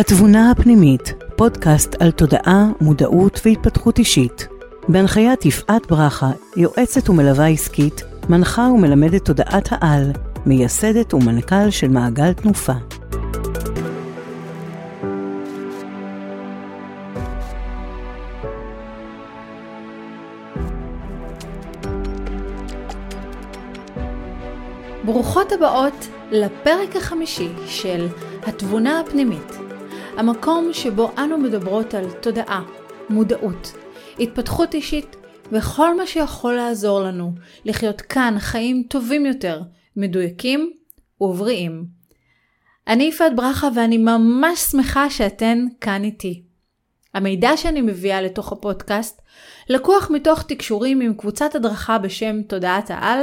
התבונה הפנימית, פודקאסט על תודעה, מודעות והתפתחות אישית. בהנחיית יפעת ברכה, יועצת ומלווה עסקית, מנחה ומלמדת תודעת העל, מייסדת ומנכ"ל של מעגל תנופה. ברוכות הבאות לפרק החמישי של התבונה הפנימית, המקום שבו אנו מדברות על תודעה, מודעות, התפתחות אישית וכל מה שיכול לעזור לנו לחיות כאן חיים טובים יותר, מדויקים ובריאים. אני יפעת ברכה ואני ממש שמחה שאתן כאן איתי. המידע שאני מביאה לתוך הפודקאסט לקוח מתוך תקשורים עם קבוצת הדרכה בשם תודעת העל,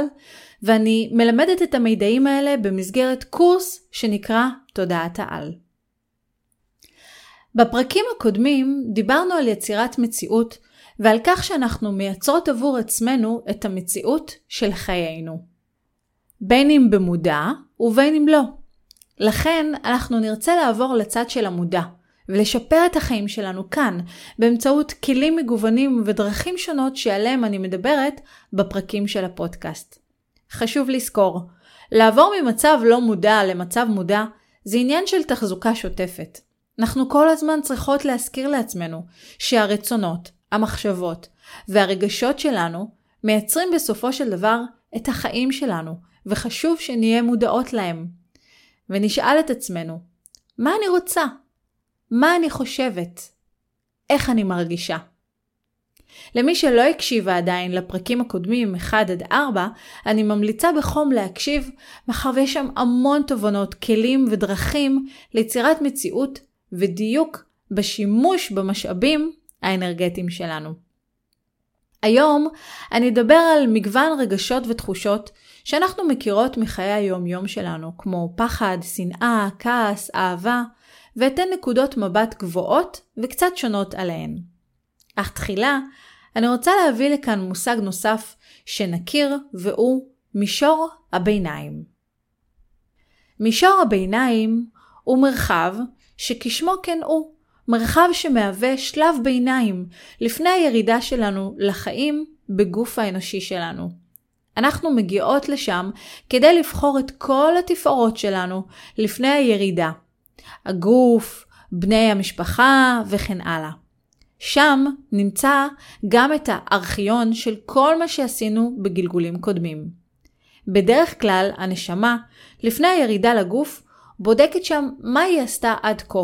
ואני מלמדת את המידעים האלה במסגרת קורס שנקרא תודעת העל. בפרקים הקודמים דיברנו על יצירת מציאות ועל כך שאנחנו מייצרות עבור עצמנו את המציאות של חיינו. בין אם במודע ובין אם לא. לכן אנחנו נרצה לעבור לצד של המודע ולשפר את החיים שלנו כאן באמצעות כלים מגוונים ודרכים שונות שעליהם אני מדברת בפרקים של הפודקאסט. חשוב לזכור, לעבור ממצב לא מודע למצב מודע זה עניין של תחזוקה שוטפת. אנחנו כל הזמן צריכות להזכיר לעצמנו שהרצונות, המחשבות והרגשות שלנו מייצרים בסופו של דבר את החיים שלנו, וחשוב שנהיה מודעות להם. ונשאל את עצמנו, מה אני רוצה? מה אני חושבת? איך אני מרגישה? למי שלא הקשיבה עדיין לפרקים הקודמים 1 עד 4, אני ממליצה בחום להקשיב, מאחר ויש שם המון תובנות, כלים ודרכים ליצירת מציאות ודיוק בשימוש במשאבים האנרגטיים שלנו. היום אני אדבר על מגוון רגשות ותחושות שאנחנו מכירות מחיי היום-יום שלנו, כמו פחד, שנאה, כעס, אהבה, ואתן נקודות מבט גבוהות וקצת שונות עליהן. אך תחילה, אני רוצה להביא לכאן מושג נוסף שנכיר, והוא מישור הביניים. מישור הביניים הוא מרחב שכשמו כן הוא, מרחב שמהווה שלב ביניים לפני הירידה שלנו לחיים בגוף האנושי שלנו. אנחנו מגיעות לשם כדי לבחור את כל התפאורות שלנו לפני הירידה. הגוף, בני המשפחה וכן הלאה. שם נמצא גם את הארכיון של כל מה שעשינו בגלגולים קודמים. בדרך כלל הנשמה, לפני הירידה לגוף, בודקת שם מה היא עשתה עד כה,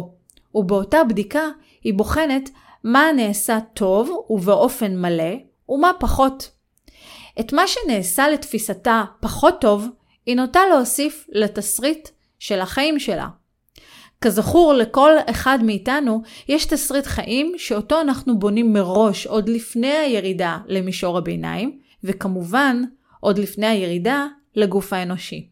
ובאותה בדיקה היא בוחנת מה נעשה טוב ובאופן מלא, ומה פחות. את מה שנעשה לתפיסתה פחות טוב, היא נוטה להוסיף לתסריט של החיים שלה. כזכור, לכל אחד מאיתנו יש תסריט חיים שאותו אנחנו בונים מראש עוד לפני הירידה למישור הביניים, וכמובן עוד לפני הירידה לגוף האנושי.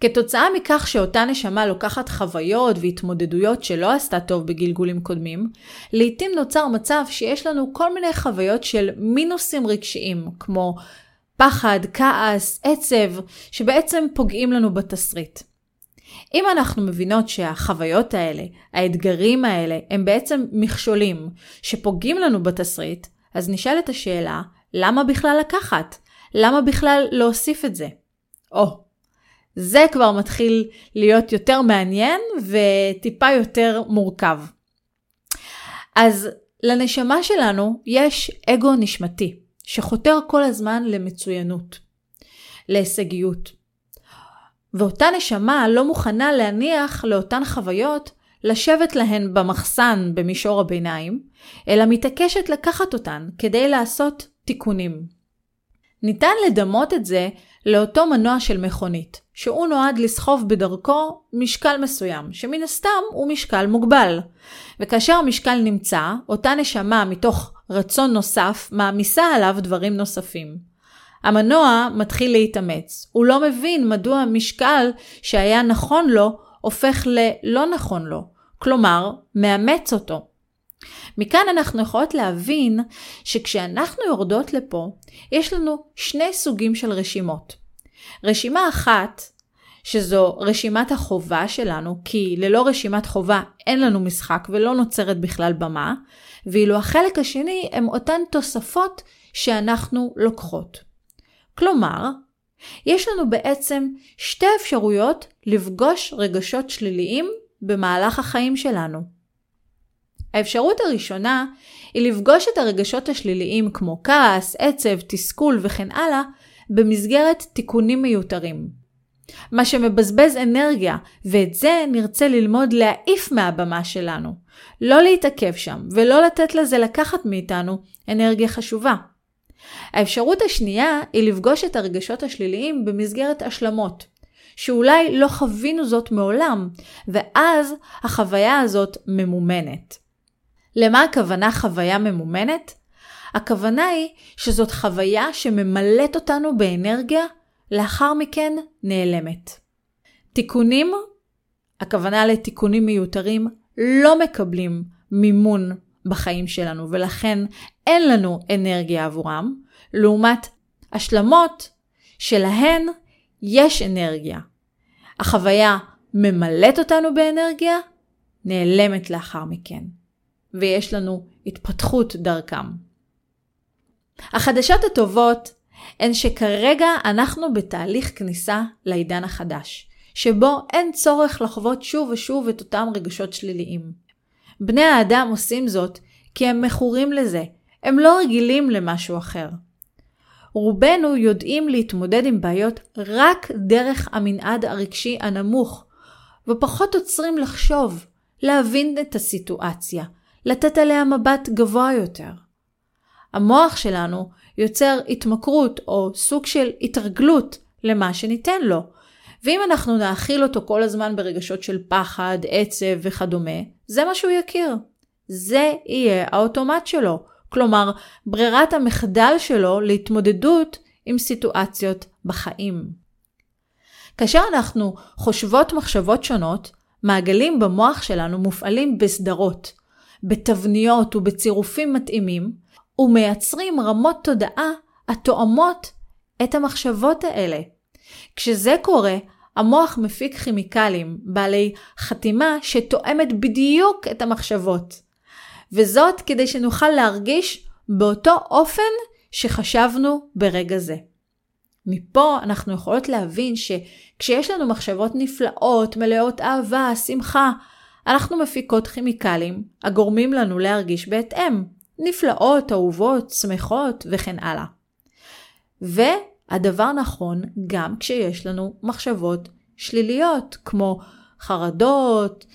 כתוצאה מכך שאותה נשמה לוקחת חוויות והתמודדויות שלא עשתה טוב בגלגולים קודמים, לעתים נוצר מצב שיש לנו כל מיני חוויות של מינוסים רגשיים, כמו פחד, כעס, עצב, שבעצם פוגעים לנו בתסריט. אם אנחנו מבינות שהחוויות האלה, האתגרים האלה, הם בעצם מכשולים שפוגעים לנו בתסריט, אז נשאלת השאלה, למה בכלל לקחת? למה בכלל להוסיף את זה? או, זה כבר מתחיל להיות יותר מעניין וטיפה יותר מורכב. אז לנשמה שלנו יש אגו נשמתי, שחותר כל הזמן למצוינות, להישגיות. ואותה נשמה לא מוכנה להניח לאותן חוויות לשבת להן במחסן במישור הביניים, אלא מתעקשת לקחת אותן כדי לעשות תיקונים. ניתן לדמות את זה לאותו מנוע של מכונית, שהוא נועד לסחוב בדרכו משקל מסוים, שמן הסתם הוא משקל מוגבל. וכאשר המשקל נמצא, אותה נשמה מתוך רצון נוסף מעמיסה עליו דברים נוספים. המנוע מתחיל להתאמץ. הוא לא מבין מדוע המשקל שהיה נכון לו הופך ללא נכון לו. כלומר, מאמץ אותו. מכאן אנחנו יכולות להבין שכשאנחנו יורדות לפה, יש לנו שני סוגים של רשימות. רשימה אחת, שזו רשימת החובה שלנו, כי ללא רשימת חובה אין לנו משחק ולא נוצרת בכלל במה, ואילו החלק השני הם אותן תוספות שאנחנו לוקחות. כלומר, יש לנו בעצם שתי אפשרויות לפגוש רגשות שליליים במהלך החיים שלנו. האפשרות הראשונה היא לפגוש את הרגשות השליליים כמו כעס, עצב, תסכול וכן הלאה במסגרת תיקונים מיותרים. מה שמבזבז אנרגיה, ואת זה נרצה ללמוד להעיף מהבמה שלנו. לא להתעכב שם, ולא לתת לזה לקחת מאיתנו אנרגיה חשובה. האפשרות השנייה היא לפגוש את הרגשות השליליים במסגרת השלמות, שאולי לא חווינו זאת מעולם, ואז החוויה הזאת ממומנת. למה הכוונה חוויה ממומנת? הכוונה היא שזאת חוויה שממלאת אותנו באנרגיה, לאחר מכן נעלמת. תיקונים, הכוונה לתיקונים מיותרים, לא מקבלים מימון בחיים שלנו, ולכן אין לנו אנרגיה עבורם, לעומת השלמות שלהן יש אנרגיה. החוויה ממלאת אותנו באנרגיה, נעלמת לאחר מכן, ויש לנו התפתחות דרכם. החדשות הטובות הן שכרגע אנחנו בתהליך כניסה לעידן החדש, שבו אין צורך לחוות שוב ושוב את אותם רגשות שליליים. בני האדם עושים זאת כי הם מכורים לזה, הם לא רגילים למשהו אחר. רובנו יודעים להתמודד עם בעיות רק דרך המנעד הרגשי הנמוך, ופחות עוצרים לחשוב, להבין את הסיטואציה, לתת עליה מבט גבוה יותר. המוח שלנו יוצר התמכרות או סוג של התרגלות למה שניתן לו. ואם אנחנו נאכיל אותו כל הזמן ברגשות של פחד, עצב וכדומה, זה מה שהוא יכיר. זה יהיה האוטומט שלו. כלומר, ברירת המחדל שלו להתמודדות עם סיטואציות בחיים. כאשר אנחנו חושבות מחשבות שונות, מעגלים במוח שלנו מופעלים בסדרות, בתבניות ובצירופים מתאימים, ומייצרים רמות תודעה התואמות את המחשבות האלה. כשזה קורה, המוח מפיק כימיקלים בעלי חתימה שתואמת בדיוק את המחשבות. וזאת כדי שנוכל להרגיש באותו אופן שחשבנו ברגע זה. מפה אנחנו יכולות להבין שכשיש לנו מחשבות נפלאות, מלאות אהבה, שמחה, אנחנו מפיקות כימיקלים הגורמים לנו להרגיש בהתאם. נפלאות, אהובות, שמחות וכן הלאה. והדבר נכון גם כשיש לנו מחשבות שליליות, כמו חרדות,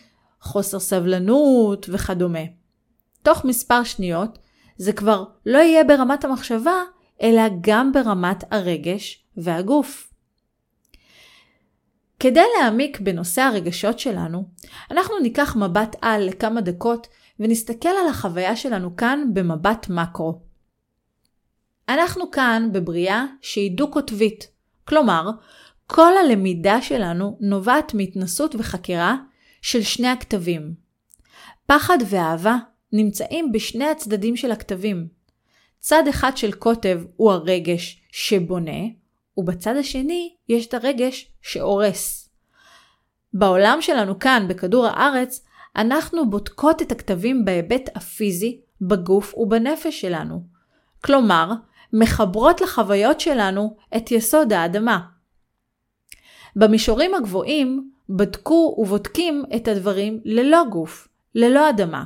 חוסר סבלנות וכדומה. תוך מספר שניות זה כבר לא יהיה ברמת המחשבה, אלא גם ברמת הרגש והגוף. כדי להעמיק בנושא הרגשות שלנו, אנחנו ניקח מבט על לכמה דקות ונסתכל על החוויה שלנו כאן במבט מקרו. אנחנו כאן בבריאה שהיא דו-קוטבית, כלומר, כל הלמידה שלנו נובעת מהתנסות וחקירה של שני הכתבים. פחד ואהבה נמצאים בשני הצדדים של הכתבים. צד אחד של קוטב הוא הרגש שבונה, ובצד השני יש את הרגש שהורס. בעולם שלנו כאן, בכדור הארץ, אנחנו בודקות את הכתבים בהיבט הפיזי, בגוף ובנפש שלנו. כלומר, מחברות לחוויות שלנו את יסוד האדמה. במישורים הגבוהים בדקו ובודקים את הדברים ללא גוף, ללא אדמה.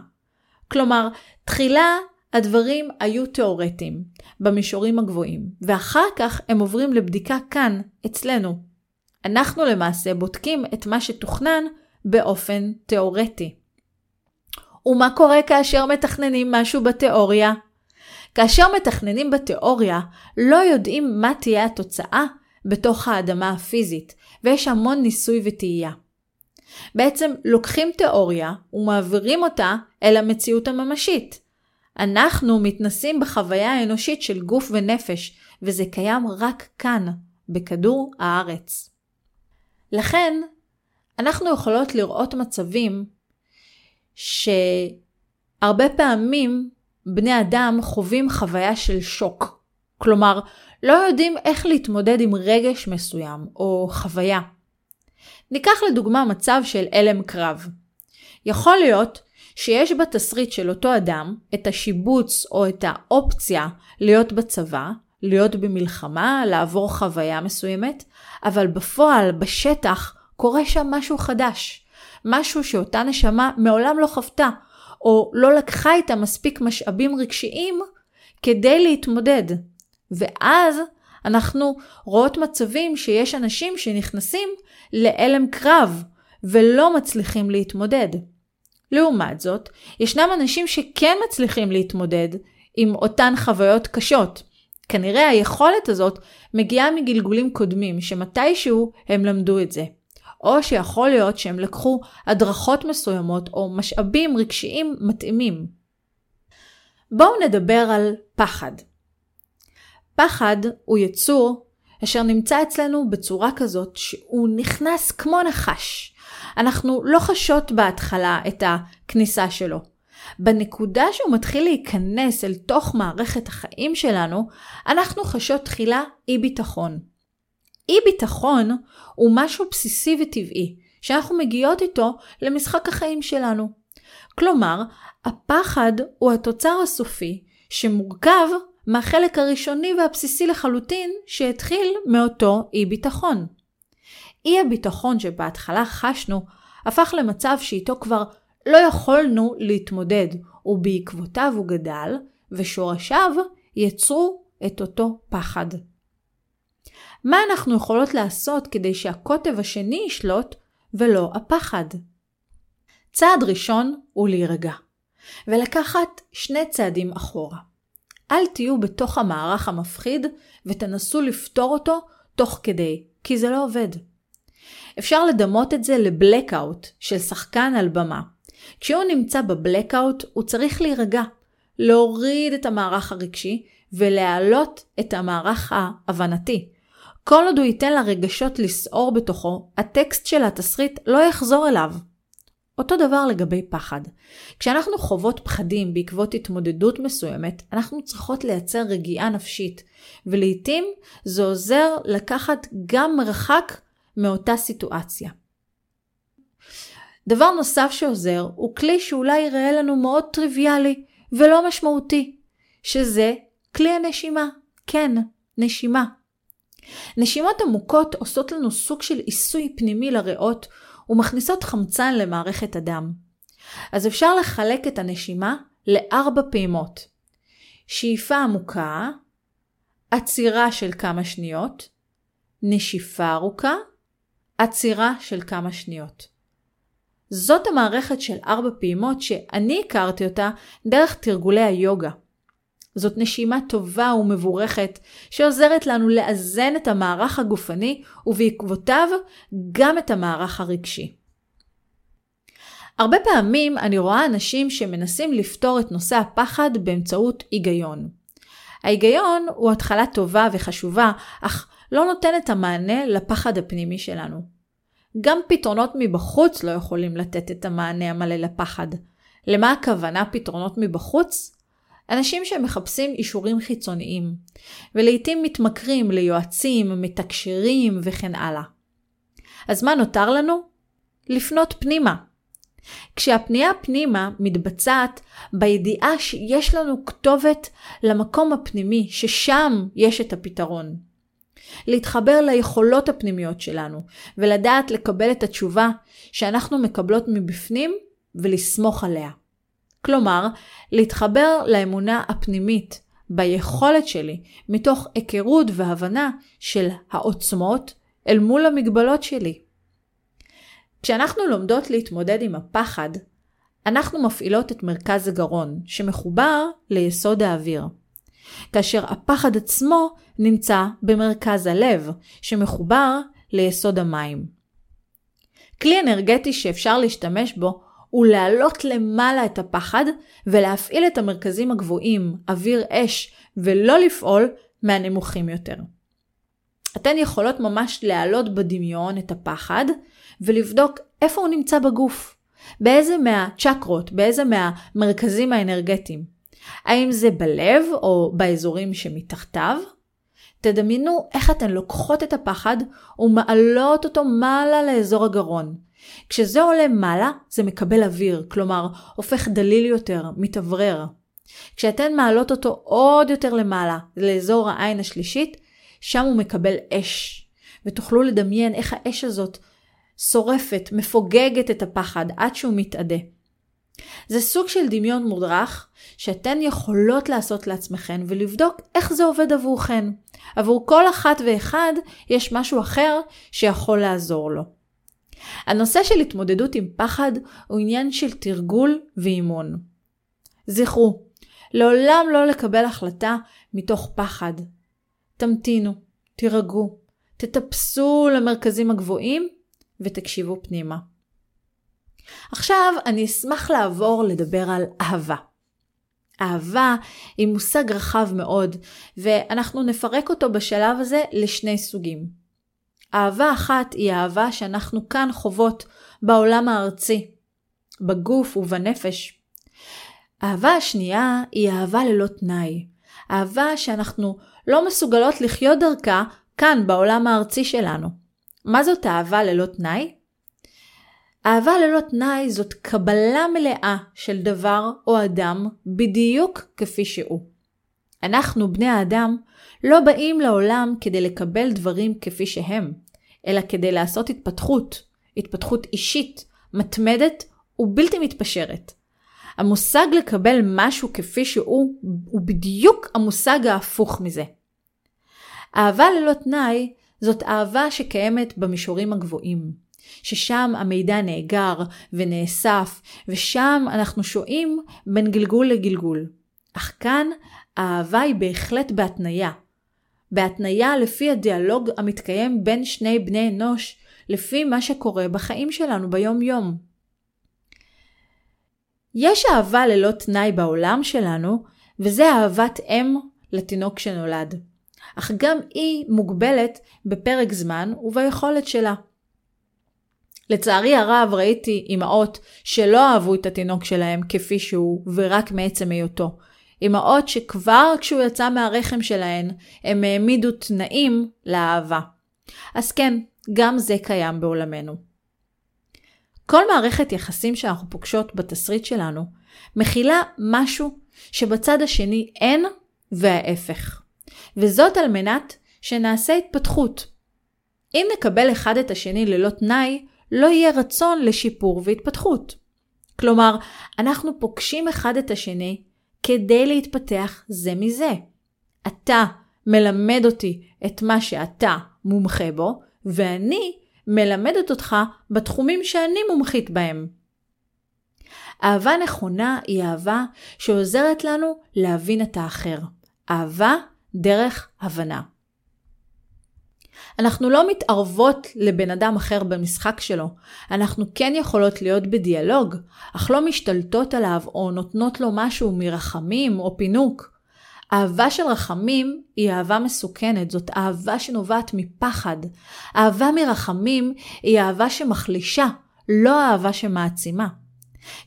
כלומר, תחילה הדברים היו תאורטיים, במישורים הגבוהים, ואחר כך הם עוברים לבדיקה כאן, אצלנו. אנחנו למעשה בודקים את מה שתוכנן באופן תאורטי. ומה קורה כאשר מתכננים משהו בתיאוריה? כאשר מתכננים בתיאוריה, לא יודעים מה תהיה התוצאה בתוך האדמה הפיזית, ויש המון ניסוי וטעייה. בעצם לוקחים תיאוריה ומעבירים אותה אל המציאות הממשית. אנחנו מתנסים בחוויה האנושית של גוף ונפש, וזה קיים רק כאן, בכדור הארץ. לכן, אנחנו יכולות לראות מצבים שהרבה פעמים בני אדם חווים חוויה של שוק. כלומר, לא יודעים איך להתמודד עם רגש מסוים או חוויה. ניקח לדוגמה מצב של הלם קרב. יכול להיות שיש בתסריט של אותו אדם את השיבוץ או את האופציה להיות בצבא, להיות במלחמה, לעבור חוויה מסוימת, אבל בפועל, בשטח, קורה שם משהו חדש. משהו שאותה נשמה מעולם לא חוותה, או לא לקחה איתה מספיק משאבים רגשיים כדי להתמודד. ואז אנחנו רואות מצבים שיש אנשים שנכנסים להלם קרב ולא מצליחים להתמודד. לעומת זאת, ישנם אנשים שכן מצליחים להתמודד עם אותן חוויות קשות. כנראה היכולת הזאת מגיעה מגלגולים קודמים, שמתישהו הם למדו את זה. או שיכול להיות שהם לקחו הדרכות מסוימות או משאבים רגשיים מתאימים. בואו נדבר על פחד. פחד הוא יצור אשר נמצא אצלנו בצורה כזאת שהוא נכנס כמו נחש. אנחנו לא חשות בהתחלה את הכניסה שלו. בנקודה שהוא מתחיל להיכנס אל תוך מערכת החיים שלנו, אנחנו חשות תחילה אי ביטחון. אי ביטחון הוא משהו בסיסי וטבעי, שאנחנו מגיעות איתו למשחק החיים שלנו. כלומר, הפחד הוא התוצר הסופי שמורכב מהחלק הראשוני והבסיסי לחלוטין שהתחיל מאותו אי ביטחון. אי הביטחון שבהתחלה חשנו הפך למצב שאיתו כבר לא יכולנו להתמודד, ובעקבותיו הוא גדל, ושורשיו יצרו את אותו פחד. מה אנחנו יכולות לעשות כדי שהקוטב השני ישלוט ולא הפחד? צעד ראשון הוא להירגע, ולקחת שני צעדים אחורה. אל תהיו בתוך המערך המפחיד ותנסו לפתור אותו תוך כדי, כי זה לא עובד. אפשר לדמות את זה לבלקאוט של שחקן על במה. כשהוא נמצא בבלקאוט הוא צריך להירגע, להוריד את המערך הרגשי ולהעלות את המערך ההבנתי. כל עוד הוא ייתן לרגשות לסעור בתוכו, הטקסט של התסריט לא יחזור אליו. אותו דבר לגבי פחד. כשאנחנו חוות פחדים בעקבות התמודדות מסוימת, אנחנו צריכות לייצר רגיעה נפשית, ולעיתים זה עוזר לקחת גם מרחק מאותה סיטואציה. דבר נוסף שעוזר הוא כלי שאולי יראה לנו מאוד טריוויאלי ולא משמעותי, שזה כלי הנשימה. כן, נשימה. נשימות עמוקות עושות לנו סוג של עיסוי פנימי לריאות ומכניסות חמצן למערכת הדם. אז אפשר לחלק את הנשימה לארבע פעימות. שאיפה עמוקה, עצירה של כמה שניות, נשיפה ארוכה, עצירה של כמה שניות. זאת המערכת של ארבע פעימות שאני הכרתי אותה דרך תרגולי היוגה. זאת נשימה טובה ומבורכת שעוזרת לנו לאזן את המערך הגופני ובעקבותיו גם את המערך הרגשי. הרבה פעמים אני רואה אנשים שמנסים לפתור את נושא הפחד באמצעות היגיון. ההיגיון הוא התחלה טובה וחשובה, אך לא נותן את המענה לפחד הפנימי שלנו. גם פתרונות מבחוץ לא יכולים לתת את המענה המלא לפחד. למה הכוונה פתרונות מבחוץ? אנשים שמחפשים אישורים חיצוניים, ולעיתים מתמכרים ליועצים, מתקשרים וכן הלאה. אז מה נותר לנו? לפנות פנימה. כשהפנייה פנימה מתבצעת בידיעה שיש לנו כתובת למקום הפנימי, ששם יש את הפתרון. להתחבר ליכולות הפנימיות שלנו, ולדעת לקבל את התשובה שאנחנו מקבלות מבפנים ולסמוך עליה. כלומר, להתחבר לאמונה הפנימית ביכולת שלי מתוך היכרות והבנה של העוצמות אל מול המגבלות שלי. כשאנחנו לומדות להתמודד עם הפחד, אנחנו מפעילות את מרכז הגרון, שמחובר ליסוד האוויר. כאשר הפחד עצמו נמצא במרכז הלב, שמחובר ליסוד המים. כלי אנרגטי שאפשר להשתמש בו הוא להעלות למעלה את הפחד ולהפעיל את המרכזים הגבוהים, אוויר אש, ולא לפעול מהנמוכים יותר. אתן יכולות ממש להעלות בדמיון את הפחד ולבדוק איפה הוא נמצא בגוף. באיזה מהצ'קרות, באיזה מהמרכזים האנרגטיים. האם זה בלב או באזורים שמתחתיו? תדמיינו איך אתן לוקחות את הפחד ומעלות אותו מעלה לאזור הגרון. כשזה עולה מעלה, זה מקבל אוויר, כלומר, הופך דליל יותר, מתאוורר. כשאתן מעלות אותו עוד יותר למעלה, לאזור העין השלישית, שם הוא מקבל אש. ותוכלו לדמיין איך האש הזאת שורפת, מפוגגת את הפחד עד שהוא מתאדה. זה סוג של דמיון מודרך שאתן יכולות לעשות לעצמכן ולבדוק איך זה עובד עבורכן. עבור כל אחת ואחד יש משהו אחר שיכול לעזור לו. הנושא של התמודדות עם פחד הוא עניין של תרגול ואימון. זכרו, לעולם לא לקבל החלטה מתוך פחד. תמתינו, תירגעו, תטפסו למרכזים הגבוהים ותקשיבו פנימה. עכשיו אני אשמח לעבור לדבר על אהבה. אהבה היא מושג רחב מאוד, ואנחנו נפרק אותו בשלב הזה לשני סוגים. אהבה אחת היא אהבה שאנחנו כאן חוות בעולם הארצי, בגוף ובנפש. אהבה השנייה היא אהבה ללא תנאי. אהבה שאנחנו לא מסוגלות לחיות דרכה כאן בעולם הארצי שלנו. מה זאת אהבה ללא תנאי? אהבה ללא תנאי זאת קבלה מלאה של דבר או אדם בדיוק כפי שהוא. אנחנו, בני האדם, לא באים לעולם כדי לקבל דברים כפי שהם, אלא כדי לעשות התפתחות, התפתחות אישית, מתמדת ובלתי מתפשרת. המושג לקבל משהו כפי שהוא, הוא בדיוק המושג ההפוך מזה. אהבה ללא תנאי זאת אהבה שקיימת במישורים הגבוהים, ששם המידע נאגר ונאסף, ושם אנחנו שוהים בין גלגול לגלגול. אך כאן האהבה היא בהחלט בהתניה. בהתניה לפי הדיאלוג המתקיים בין שני בני אנוש, לפי מה שקורה בחיים שלנו ביום-יום. יש אהבה ללא תנאי בעולם שלנו, וזה אהבת אם לתינוק שנולד. אך גם היא מוגבלת בפרק זמן וביכולת שלה. לצערי הרב ראיתי אמהות שלא אהבו את התינוק שלהם כפי שהוא ורק מעצם היותו. אמהות שכבר כשהוא יצא מהרחם שלהן הם העמידו תנאים לאהבה. אז כן, גם זה קיים בעולמנו. כל מערכת יחסים שאנחנו פוגשות בתסריט שלנו מכילה משהו שבצד השני אין וההפך. וזאת על מנת שנעשה התפתחות. אם נקבל אחד את השני ללא תנאי, לא יהיה רצון לשיפור והתפתחות. כלומר, אנחנו פוגשים אחד את השני כדי להתפתח זה מזה. אתה מלמד אותי את מה שאתה מומחה בו, ואני מלמדת אותך בתחומים שאני מומחית בהם. אהבה נכונה היא אהבה שעוזרת לנו להבין את האחר. אהבה דרך הבנה. אנחנו לא מתערבות לבן אדם אחר במשחק שלו, אנחנו כן יכולות להיות בדיאלוג, אך לא משתלטות עליו או נותנות לו משהו מרחמים או פינוק. אהבה של רחמים היא אהבה מסוכנת, זאת אהבה שנובעת מפחד. אהבה מרחמים היא אהבה שמחלישה, לא אהבה שמעצימה.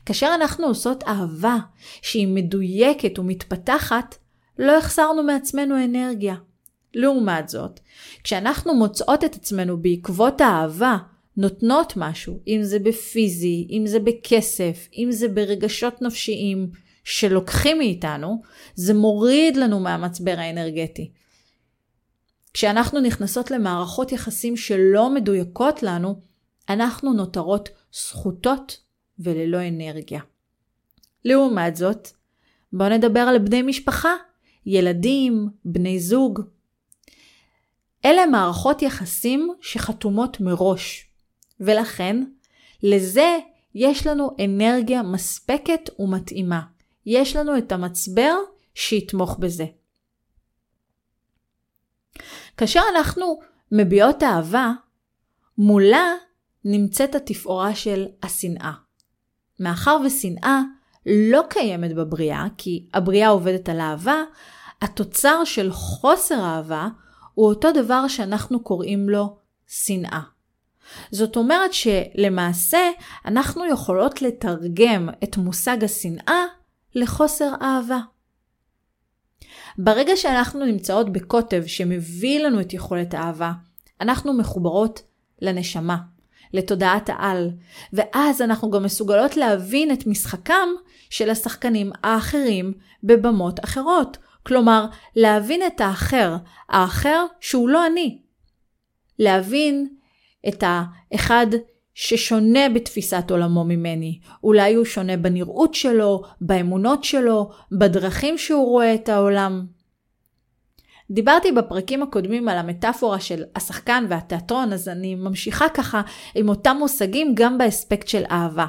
כאשר אנחנו עושות אהבה שהיא מדויקת ומתפתחת, לא החסרנו מעצמנו אנרגיה. לעומת זאת, כשאנחנו מוצאות את עצמנו בעקבות האהבה, נותנות משהו, אם זה בפיזי, אם זה בכסף, אם זה ברגשות נפשיים שלוקחים מאיתנו, זה מוריד לנו מהמצבר האנרגטי. כשאנחנו נכנסות למערכות יחסים שלא מדויקות לנו, אנחנו נותרות זכותות וללא אנרגיה. לעומת זאת, בואו נדבר על בני משפחה ילדים, בני זוג. אלה מערכות יחסים שחתומות מראש, ולכן לזה יש לנו אנרגיה מספקת ומתאימה. יש לנו את המצבר שיתמוך בזה. כאשר אנחנו מביעות אהבה, מולה נמצאת התפאורה של השנאה. מאחר ושנאה לא קיימת בבריאה, כי הבריאה עובדת על אהבה, התוצר של חוסר אהבה הוא אותו דבר שאנחנו קוראים לו שנאה. זאת אומרת שלמעשה אנחנו יכולות לתרגם את מושג השנאה לחוסר אהבה. ברגע שאנחנו נמצאות בקוטב שמביא לנו את יכולת האהבה, אנחנו מחוברות לנשמה, לתודעת העל, ואז אנחנו גם מסוגלות להבין את משחקם של השחקנים האחרים בבמות אחרות. כלומר, להבין את האחר, האחר שהוא לא אני. להבין את האחד ששונה בתפיסת עולמו ממני. אולי הוא שונה בנראות שלו, באמונות שלו, בדרכים שהוא רואה את העולם. דיברתי בפרקים הקודמים על המטאפורה של השחקן והתיאטרון, אז אני ממשיכה ככה עם אותם מושגים גם באספקט של אהבה.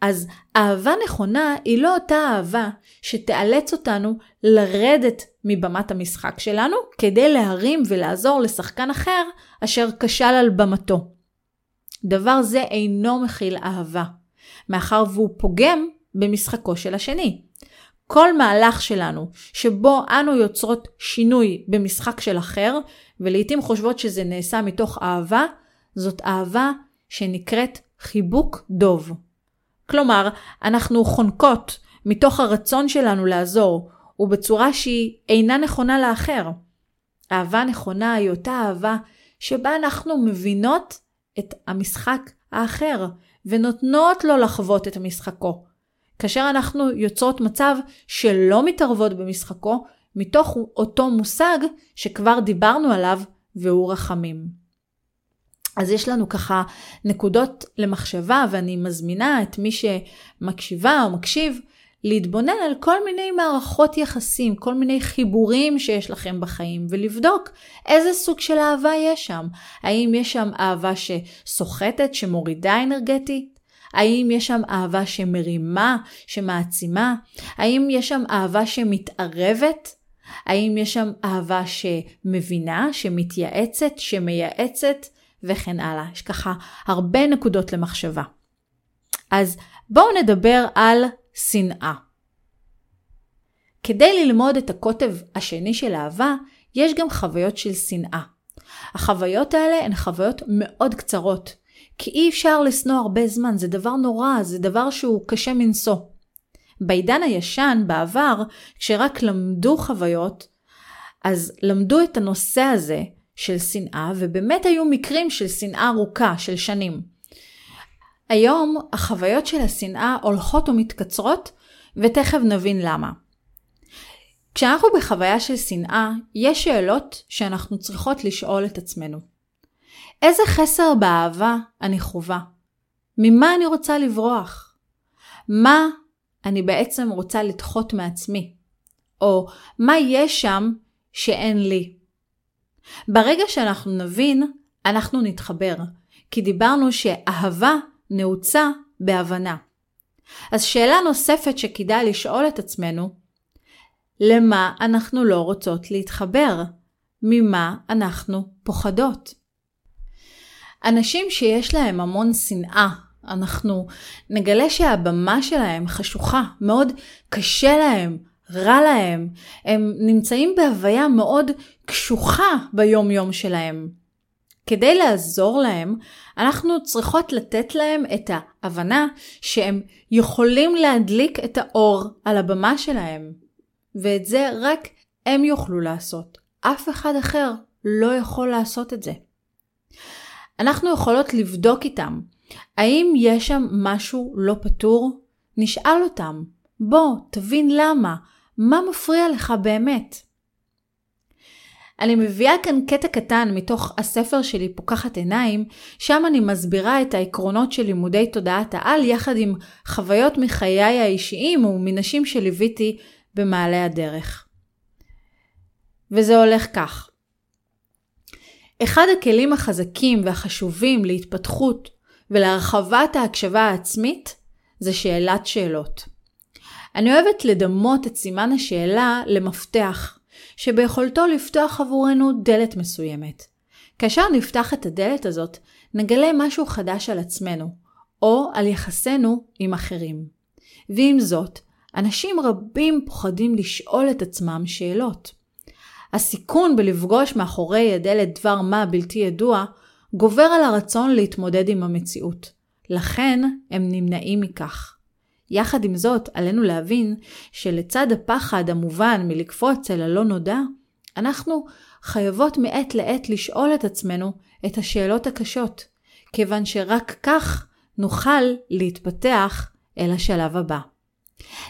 אז אהבה נכונה היא לא אותה אהבה שתאלץ אותנו לרדת מבמת המשחק שלנו כדי להרים ולעזור לשחקן אחר אשר כשל על במתו. דבר זה אינו מכיל אהבה, מאחר והוא פוגם במשחקו של השני. כל מהלך שלנו שבו אנו יוצרות שינוי במשחק של אחר, ולעיתים חושבות שזה נעשה מתוך אהבה, זאת אהבה שנקראת חיבוק דוב. כלומר, אנחנו חונקות מתוך הרצון שלנו לעזור, ובצורה שהיא אינה נכונה לאחר. אהבה נכונה היא אותה אהבה שבה אנחנו מבינות את המשחק האחר, ונותנות לו לחוות את משחקו. כאשר אנחנו יוצרות מצב שלא מתערבות במשחקו, מתוך אותו מושג שכבר דיברנו עליו, והוא רחמים. אז יש לנו ככה נקודות למחשבה, ואני מזמינה את מי שמקשיבה או מקשיב להתבונן על כל מיני מערכות יחסים, כל מיני חיבורים שיש לכם בחיים, ולבדוק איזה סוג של אהבה יש שם. האם יש שם אהבה שסוחטת, שמורידה אנרגטית? האם יש שם אהבה שמרימה, שמעצימה? האם יש שם אהבה שמתערבת? האם יש שם אהבה שמבינה, שמתייעצת, שמייעצת, וכן הלאה. יש ככה הרבה נקודות למחשבה. אז בואו נדבר על שנאה. כדי ללמוד את הקוטב השני של אהבה, יש גם חוויות של שנאה. החוויות האלה הן חוויות מאוד קצרות, כי אי אפשר לשנוא הרבה זמן, זה דבר נורא, זה דבר שהוא קשה מנשוא. בעידן הישן, בעבר, כשרק למדו חוויות, אז למדו את הנושא הזה של שנאה, ובאמת היו מקרים של שנאה ארוכה, של שנים. היום החוויות של השנאה הולכות ומתקצרות, ותכף נבין למה. כשאנחנו בחוויה של שנאה, יש שאלות שאנחנו צריכות לשאול את עצמנו. איזה חסר באהבה אני חווה? ממה אני רוצה לברוח? מה אני בעצם רוצה לדחות מעצמי? או מה יש שם שאין לי? ברגע שאנחנו נבין, אנחנו נתחבר, כי דיברנו שאהבה נעוצה בהבנה. אז שאלה נוספת שכדאי לשאול את עצמנו, למה אנחנו לא רוצות להתחבר? ממה אנחנו פוחדות? אנשים שיש להם המון שנאה, אנחנו נגלה שהבמה שלהם חשוכה, מאוד קשה להם, רע להם, הם נמצאים בהוויה מאוד קשוחה ביום יום שלהם. כדי לעזור להם, אנחנו צריכות לתת להם את ההבנה שהם יכולים להדליק את האור על הבמה שלהם. ואת זה רק הם יוכלו לעשות. אף אחד אחר לא יכול לעשות את זה. אנחנו יכולות לבדוק איתם, האם יש שם משהו לא פתור? נשאל אותם, בוא, תבין למה, מה מפריע לך באמת? אני מביאה כאן קטע קטן מתוך הספר שלי פוקחת עיניים, שם אני מסבירה את העקרונות של לימודי תודעת העל יחד עם חוויות מחיי האישיים ומנשים שליוויתי במעלה הדרך. וזה הולך כך. אחד הכלים החזקים והחשובים להתפתחות ולהרחבת ההקשבה העצמית זה שאלת שאלות. אני אוהבת לדמות את סימן השאלה למפתח שביכולתו לפתוח עבורנו דלת מסוימת. כאשר נפתח את הדלת הזאת, נגלה משהו חדש על עצמנו, או על יחסינו עם אחרים. ועם זאת, אנשים רבים פוחדים לשאול את עצמם שאלות. הסיכון בלפגוש מאחורי הדלת דבר מה בלתי ידוע, גובר על הרצון להתמודד עם המציאות. לכן הם נמנעים מכך. יחד עם זאת, עלינו להבין שלצד הפחד המובן מלקפוץ אל הלא נודע, אנחנו חייבות מעת לעת לשאול את עצמנו את השאלות הקשות, כיוון שרק כך נוכל להתפתח אל השלב הבא.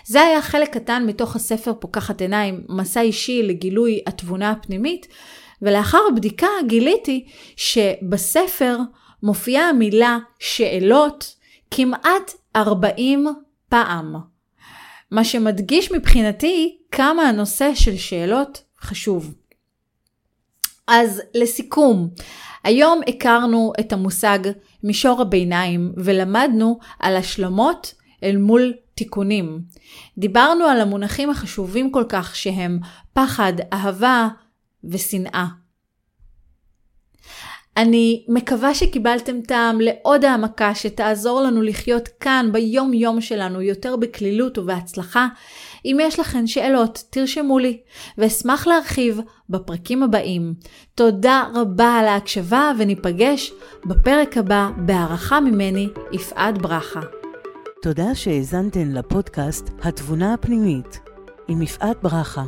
זה היה חלק קטן מתוך הספר פוקחת עיניים, מסע אישי לגילוי התבונה הפנימית, ולאחר הבדיקה גיליתי שבספר מופיעה המילה שאלות כמעט 40 פעם. מה שמדגיש מבחינתי כמה הנושא של שאלות חשוב. אז לסיכום, היום הכרנו את המושג מישור הביניים ולמדנו על השלמות אל מול תיקונים. דיברנו על המונחים החשובים כל כך שהם פחד, אהבה ושנאה. אני מקווה שקיבלתם טעם לעוד העמקה שתעזור לנו לחיות כאן ביום יום שלנו יותר בקלילות ובהצלחה. אם יש לכן שאלות, תרשמו לי, ואשמח להרחיב בפרקים הבאים. תודה רבה על ההקשבה וניפגש בפרק הבא בהערכה ממני, יפעת ברכה. תודה שהאזנתן לפודקאסט התבונה הפנימית עם יפעת ברכה.